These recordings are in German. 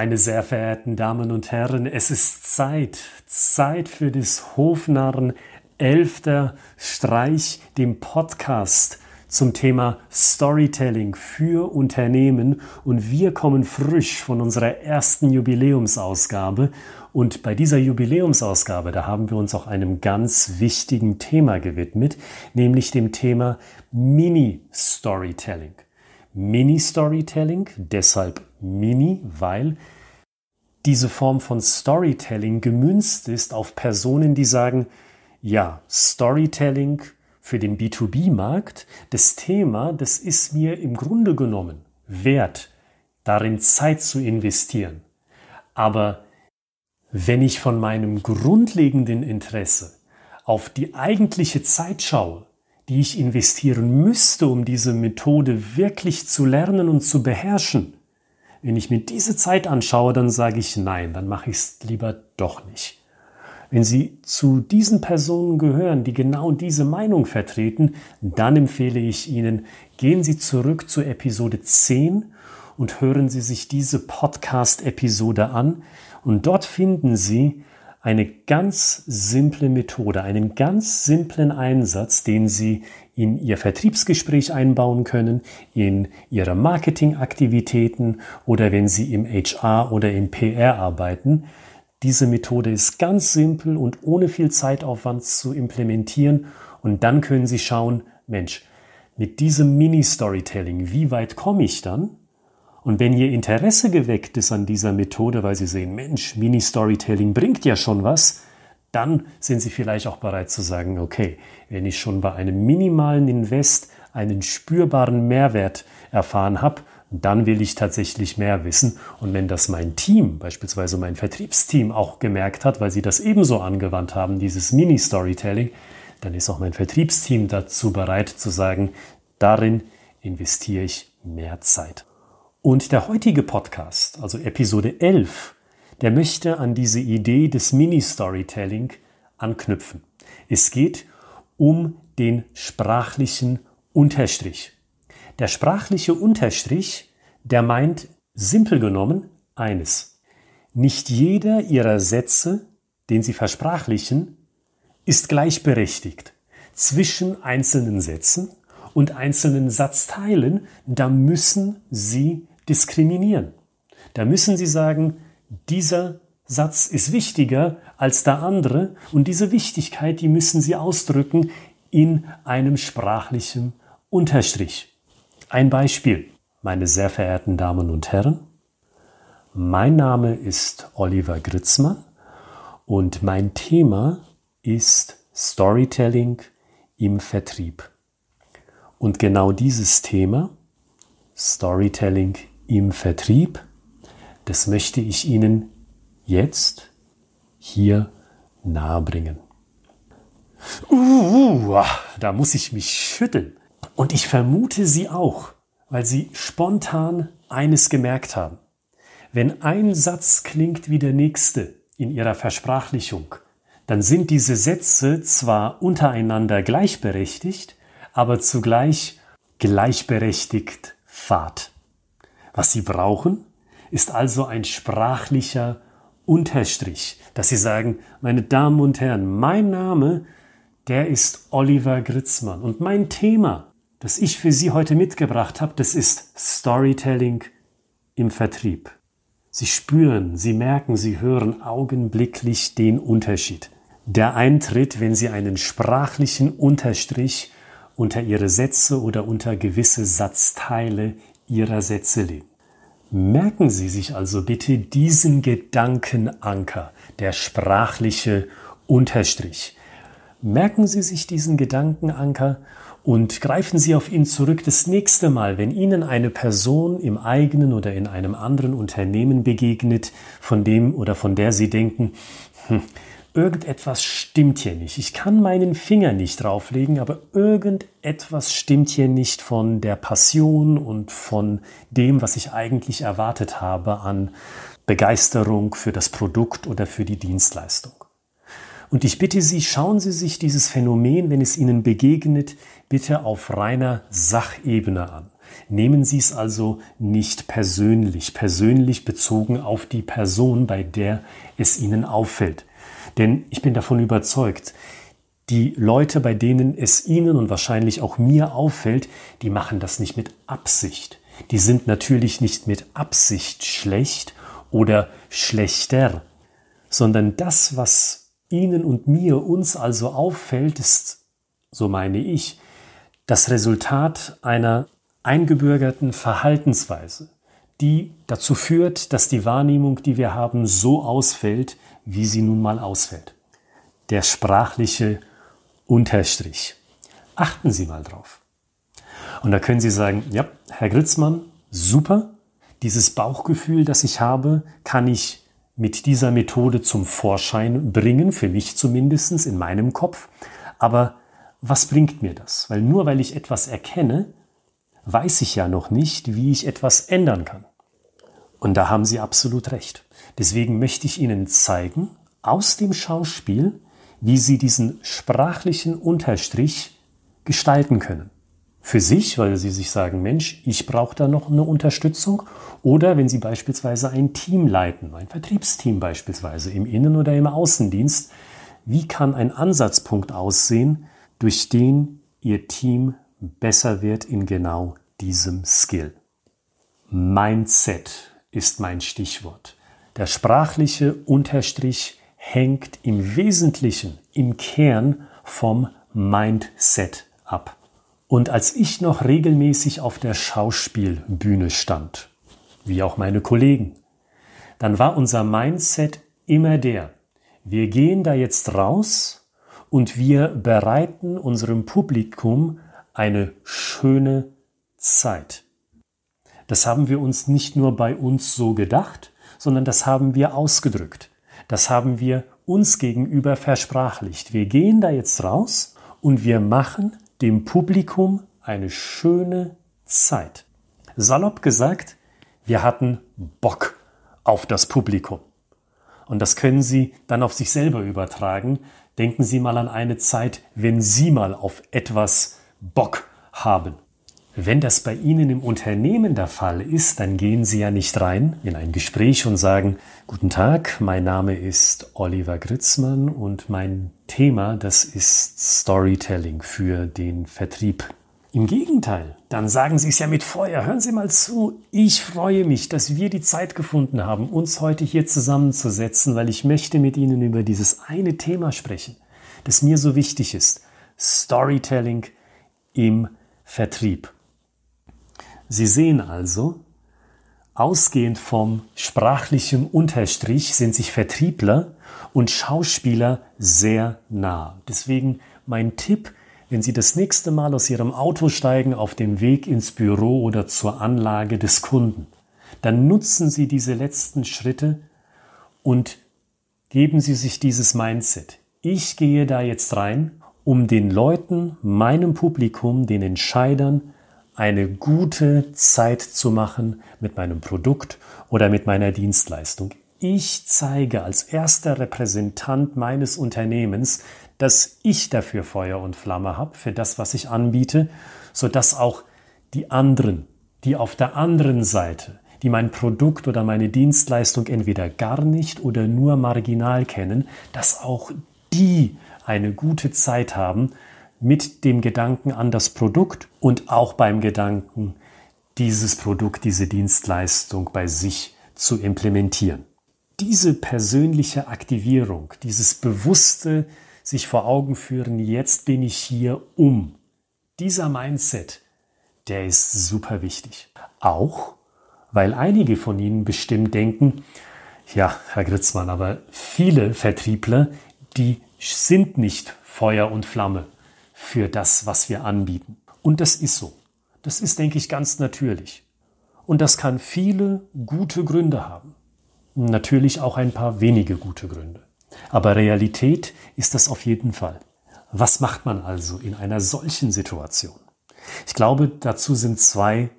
Meine sehr verehrten Damen und Herren, es ist Zeit, Zeit für das Hofnarren. Elfter Streich, dem Podcast zum Thema Storytelling für Unternehmen. Und wir kommen frisch von unserer ersten Jubiläumsausgabe. Und bei dieser Jubiläumsausgabe, da haben wir uns auch einem ganz wichtigen Thema gewidmet, nämlich dem Thema Mini-Storytelling. Mini-Storytelling, deshalb Mini, weil diese Form von Storytelling gemünzt ist auf Personen, die sagen, ja, Storytelling für den B2B-Markt, das Thema, das ist mir im Grunde genommen wert, darin Zeit zu investieren. Aber wenn ich von meinem grundlegenden Interesse auf die eigentliche Zeit schaue, die ich investieren müsste, um diese Methode wirklich zu lernen und zu beherrschen, wenn ich mir diese Zeit anschaue, dann sage ich nein, dann mache ich es lieber doch nicht. Wenn Sie zu diesen Personen gehören, die genau diese Meinung vertreten, dann empfehle ich Ihnen, gehen Sie zurück zu Episode 10 und hören Sie sich diese Podcast-Episode an. Und dort finden Sie eine ganz simple Methode, einen ganz simplen Einsatz, den Sie in Ihr Vertriebsgespräch einbauen können, in Ihre Marketingaktivitäten oder wenn Sie im HR oder im PR arbeiten. Diese Methode ist ganz simpel und ohne viel Zeitaufwand zu implementieren und dann können Sie schauen, Mensch, mit diesem Mini-Storytelling, wie weit komme ich dann? Und wenn Ihr Interesse geweckt ist an dieser Methode, weil Sie sehen, Mensch, Mini-Storytelling bringt ja schon was, dann sind Sie vielleicht auch bereit zu sagen, okay, wenn ich schon bei einem minimalen Invest einen spürbaren Mehrwert erfahren habe, dann will ich tatsächlich mehr wissen. Und wenn das mein Team, beispielsweise mein Vertriebsteam, auch gemerkt hat, weil sie das ebenso angewandt haben, dieses Mini-Storytelling, dann ist auch mein Vertriebsteam dazu bereit zu sagen, darin investiere ich mehr Zeit. Und der heutige Podcast, also Episode 11, der möchte an diese Idee des Mini-Storytelling anknüpfen. Es geht um den sprachlichen Unterstrich. Der sprachliche Unterstrich, der meint simpel genommen eines. Nicht jeder ihrer Sätze, den sie versprachlichen, ist gleichberechtigt zwischen einzelnen Sätzen und einzelnen Satzteilen, da müssen sie diskriminieren. Da müssen Sie sagen, dieser Satz ist wichtiger als der andere und diese Wichtigkeit, die müssen Sie ausdrücken in einem sprachlichen Unterstrich. Ein Beispiel, meine sehr verehrten Damen und Herren. Mein Name ist Oliver Gritzmann und mein Thema ist Storytelling im Vertrieb. Und genau dieses Thema, Storytelling im Vertrieb, das möchte ich Ihnen jetzt hier nahebringen. Uh, da muss ich mich schütteln. Und ich vermute Sie auch, weil Sie spontan eines gemerkt haben. Wenn ein Satz klingt wie der nächste in Ihrer Versprachlichung, dann sind diese Sätze zwar untereinander gleichberechtigt, aber zugleich gleichberechtigt Fahrt. Was Sie brauchen, ist also ein sprachlicher Unterstrich, dass Sie sagen, meine Damen und Herren, mein Name, der ist Oliver Gritzmann und mein Thema, das ich für Sie heute mitgebracht habe, das ist Storytelling im Vertrieb. Sie spüren, Sie merken, Sie hören augenblicklich den Unterschied. Der eintritt, wenn Sie einen sprachlichen Unterstrich unter Ihre Sätze oder unter gewisse Satzteile Ihrer Sätze legen. Merken Sie sich also bitte diesen Gedankenanker, der sprachliche Unterstrich. Merken Sie sich diesen Gedankenanker und greifen Sie auf ihn zurück das nächste Mal, wenn Ihnen eine Person im eigenen oder in einem anderen Unternehmen begegnet, von dem oder von der Sie denken, hm, irgendetwas stimmt hier nicht. Ich kann meinen Finger nicht drauflegen, aber irgendetwas stimmt hier nicht von der Passion und von dem, was ich eigentlich erwartet habe an Begeisterung für das Produkt oder für die Dienstleistung. Und ich bitte Sie, schauen Sie sich dieses Phänomen, wenn es Ihnen begegnet, bitte auf reiner Sachebene an. Nehmen Sie es also nicht persönlich, persönlich bezogen auf die Person, bei der es Ihnen auffällt. Denn ich bin davon überzeugt, die Leute, bei denen es Ihnen und wahrscheinlich auch mir auffällt, die machen das nicht mit Absicht. Die sind natürlich nicht mit Absicht schlecht oder schlechter, sondern das, was Ihnen und mir, uns also auffällt, ist, so meine ich, das Resultat einer eingebürgerten Verhaltensweise, die dazu führt, dass die Wahrnehmung, die wir haben, so ausfällt, wie sie nun mal ausfällt. Der sprachliche Unterstrich. Achten Sie mal drauf. Und da können Sie sagen, ja, Herr Gritzmann, super, dieses Bauchgefühl, das ich habe, kann ich mit dieser Methode zum Vorschein bringen, für mich zumindest in meinem Kopf. Aber was bringt mir das? Weil nur weil ich etwas erkenne, weiß ich ja noch nicht, wie ich etwas ändern kann. Und da haben Sie absolut recht. Deswegen möchte ich Ihnen zeigen, aus dem Schauspiel, wie Sie diesen sprachlichen Unterstrich gestalten können. Für sich, weil Sie sich sagen, Mensch, ich brauche da noch eine Unterstützung. Oder wenn Sie beispielsweise ein Team leiten, ein Vertriebsteam beispielsweise im Innen- oder im Außendienst, wie kann ein Ansatzpunkt aussehen, durch den Ihr Team besser wird in genau diesem Skill. Mindset ist mein Stichwort. Der sprachliche Unterstrich hängt im Wesentlichen, im Kern vom Mindset ab. Und als ich noch regelmäßig auf der Schauspielbühne stand, wie auch meine Kollegen, dann war unser Mindset immer der, wir gehen da jetzt raus und wir bereiten unserem Publikum eine schöne Zeit. Das haben wir uns nicht nur bei uns so gedacht, sondern das haben wir ausgedrückt. Das haben wir uns gegenüber versprachlicht. Wir gehen da jetzt raus und wir machen dem Publikum eine schöne Zeit. Salopp gesagt, wir hatten Bock auf das Publikum. Und das können Sie dann auf sich selber übertragen. Denken Sie mal an eine Zeit, wenn Sie mal auf etwas Bock haben. Wenn das bei Ihnen im Unternehmen der Fall ist, dann gehen Sie ja nicht rein in ein Gespräch und sagen, guten Tag, mein Name ist Oliver Gritzmann und mein Thema, das ist Storytelling für den Vertrieb. Im Gegenteil, dann sagen Sie es ja mit Feuer. Hören Sie mal zu. Ich freue mich, dass wir die Zeit gefunden haben, uns heute hier zusammenzusetzen, weil ich möchte mit Ihnen über dieses eine Thema sprechen, das mir so wichtig ist. Storytelling im Vertrieb. Sie sehen also, ausgehend vom sprachlichen Unterstrich sind sich Vertriebler und Schauspieler sehr nah. Deswegen mein Tipp, wenn Sie das nächste Mal aus Ihrem Auto steigen auf dem Weg ins Büro oder zur Anlage des Kunden, dann nutzen Sie diese letzten Schritte und geben Sie sich dieses Mindset. Ich gehe da jetzt rein, um den Leuten, meinem Publikum, den Entscheidern eine gute Zeit zu machen mit meinem Produkt oder mit meiner Dienstleistung. Ich zeige als erster Repräsentant meines Unternehmens, dass ich dafür Feuer und Flamme habe, für das, was ich anbiete, so dass auch die anderen, die auf der anderen Seite, die mein Produkt oder meine Dienstleistung entweder gar nicht oder nur marginal kennen, dass auch die eine gute Zeit haben mit dem Gedanken an das Produkt und auch beim Gedanken, dieses Produkt, diese Dienstleistung bei sich zu implementieren. Diese persönliche Aktivierung, dieses bewusste sich vor Augen führen, jetzt bin ich hier um. Dieser Mindset, der ist super wichtig. Auch, weil einige von Ihnen bestimmt denken, ja, Herr Gritzmann, aber viele Vertriebler, die sind nicht Feuer und Flamme für das, was wir anbieten. Und das ist so. Das ist, denke ich, ganz natürlich. Und das kann viele gute Gründe haben. Natürlich auch ein paar wenige gute Gründe. Aber Realität ist das auf jeden Fall. Was macht man also in einer solchen Situation? Ich glaube, dazu sind zwei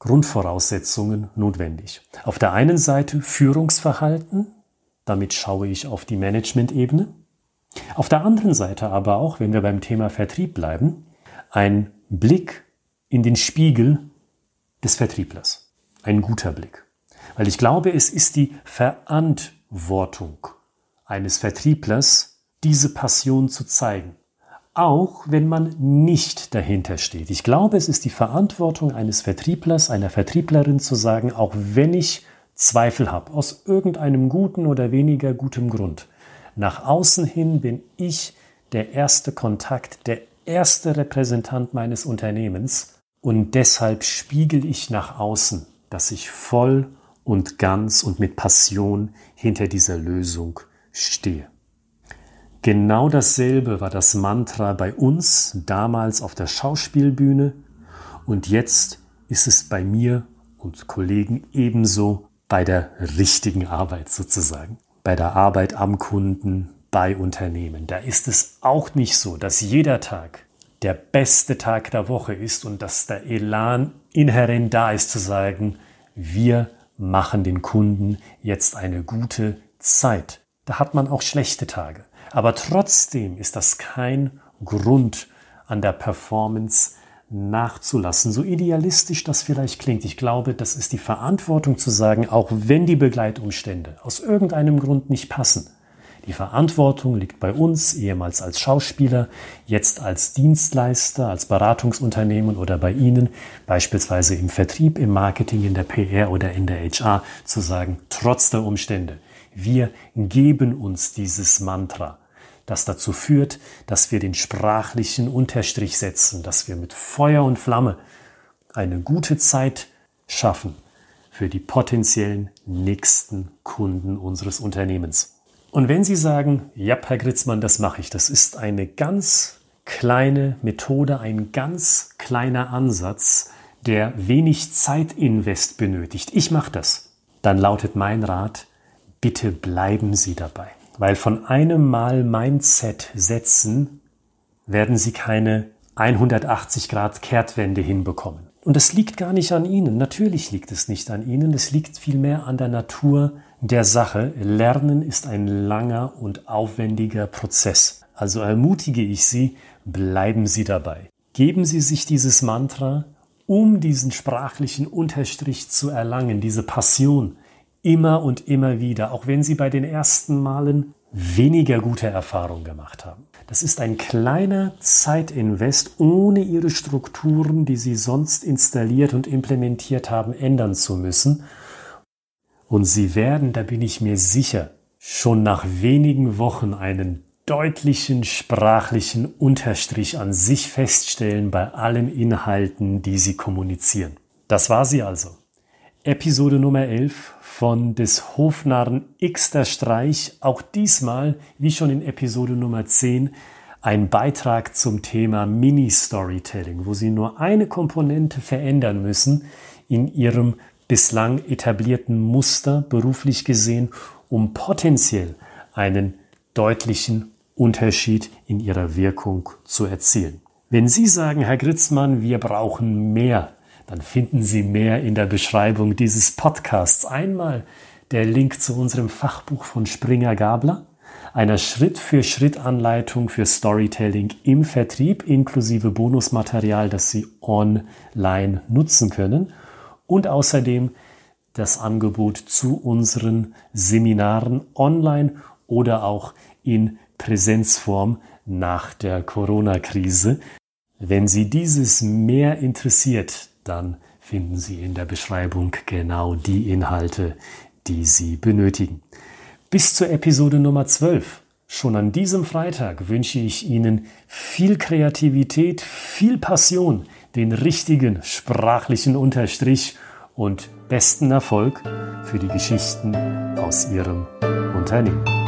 Grundvoraussetzungen notwendig. Auf der einen Seite Führungsverhalten, damit schaue ich auf die Management-Ebene. Auf der anderen Seite aber auch, wenn wir beim Thema Vertrieb bleiben, ein Blick in den Spiegel des Vertrieblers. Ein guter Blick. Weil ich glaube, es ist die Verantwortung eines Vertrieblers, diese Passion zu zeigen. Auch wenn man nicht dahinter steht. Ich glaube, es ist die Verantwortung eines Vertrieblers, einer Vertrieblerin zu sagen, auch wenn ich Zweifel habe, aus irgendeinem guten oder weniger gutem Grund. Nach außen hin bin ich der erste Kontakt, der erste Repräsentant meines Unternehmens. Und deshalb spiegel ich nach außen, dass ich voll und ganz und mit Passion hinter dieser Lösung stehe. Genau dasselbe war das Mantra bei uns damals auf der Schauspielbühne. Und jetzt ist es bei mir und Kollegen ebenso bei der richtigen Arbeit sozusagen, bei der Arbeit am Kunden, bei Unternehmen. Da ist es auch nicht so, dass jeder Tag der beste Tag der Woche ist und dass der Elan inhärent da ist zu sagen, wir machen den Kunden jetzt eine gute Zeit. Da hat man auch schlechte Tage. Aber trotzdem ist das kein Grund an der Performance nachzulassen. So idealistisch das vielleicht klingt, ich glaube, das ist die Verantwortung zu sagen, auch wenn die Begleitumstände aus irgendeinem Grund nicht passen. Die Verantwortung liegt bei uns, ehemals als Schauspieler, jetzt als Dienstleister, als Beratungsunternehmen oder bei Ihnen, beispielsweise im Vertrieb, im Marketing, in der PR oder in der HR, zu sagen, trotz der Umstände, wir geben uns dieses Mantra das dazu führt, dass wir den sprachlichen Unterstrich setzen, dass wir mit Feuer und Flamme eine gute Zeit schaffen für die potenziellen nächsten Kunden unseres Unternehmens. Und wenn Sie sagen, ja, Herr Gritzmann, das mache ich, das ist eine ganz kleine Methode, ein ganz kleiner Ansatz, der wenig Zeitinvest benötigt. Ich mache das. Dann lautet mein Rat, bitte bleiben Sie dabei. Weil von einem Mal Mindset setzen, werden Sie keine 180 Grad Kehrtwende hinbekommen. Und es liegt gar nicht an Ihnen. Natürlich liegt es nicht an Ihnen. Es liegt vielmehr an der Natur der Sache. Lernen ist ein langer und aufwendiger Prozess. Also ermutige ich Sie, bleiben Sie dabei. Geben Sie sich dieses Mantra, um diesen sprachlichen Unterstrich zu erlangen, diese Passion, immer und immer wieder, auch wenn Sie bei den ersten Malen weniger gute Erfahrungen gemacht haben. Das ist ein kleiner Zeitinvest, ohne Ihre Strukturen, die Sie sonst installiert und implementiert haben, ändern zu müssen. Und Sie werden, da bin ich mir sicher, schon nach wenigen Wochen einen deutlichen sprachlichen Unterstrich an sich feststellen bei allen Inhalten, die Sie kommunizieren. Das war sie also. Episode Nummer 11 von des Hofnarren Xter Streich, auch diesmal, wie schon in Episode Nummer 10, ein Beitrag zum Thema Mini-Storytelling, wo Sie nur eine Komponente verändern müssen in Ihrem bislang etablierten Muster beruflich gesehen, um potenziell einen deutlichen Unterschied in Ihrer Wirkung zu erzielen. Wenn Sie sagen, Herr Gritzmann, wir brauchen mehr dann finden Sie mehr in der Beschreibung dieses Podcasts. Einmal der Link zu unserem Fachbuch von Springer Gabler, einer Schritt-für-Schritt-Anleitung für Storytelling im Vertrieb inklusive Bonusmaterial, das Sie online nutzen können und außerdem das Angebot zu unseren Seminaren online oder auch in Präsenzform nach der Corona-Krise. Wenn Sie dieses mehr interessiert, dann finden Sie in der Beschreibung genau die Inhalte, die Sie benötigen. Bis zur Episode Nummer 12. Schon an diesem Freitag wünsche ich Ihnen viel Kreativität, viel Passion, den richtigen sprachlichen Unterstrich und besten Erfolg für die Geschichten aus Ihrem Unternehmen.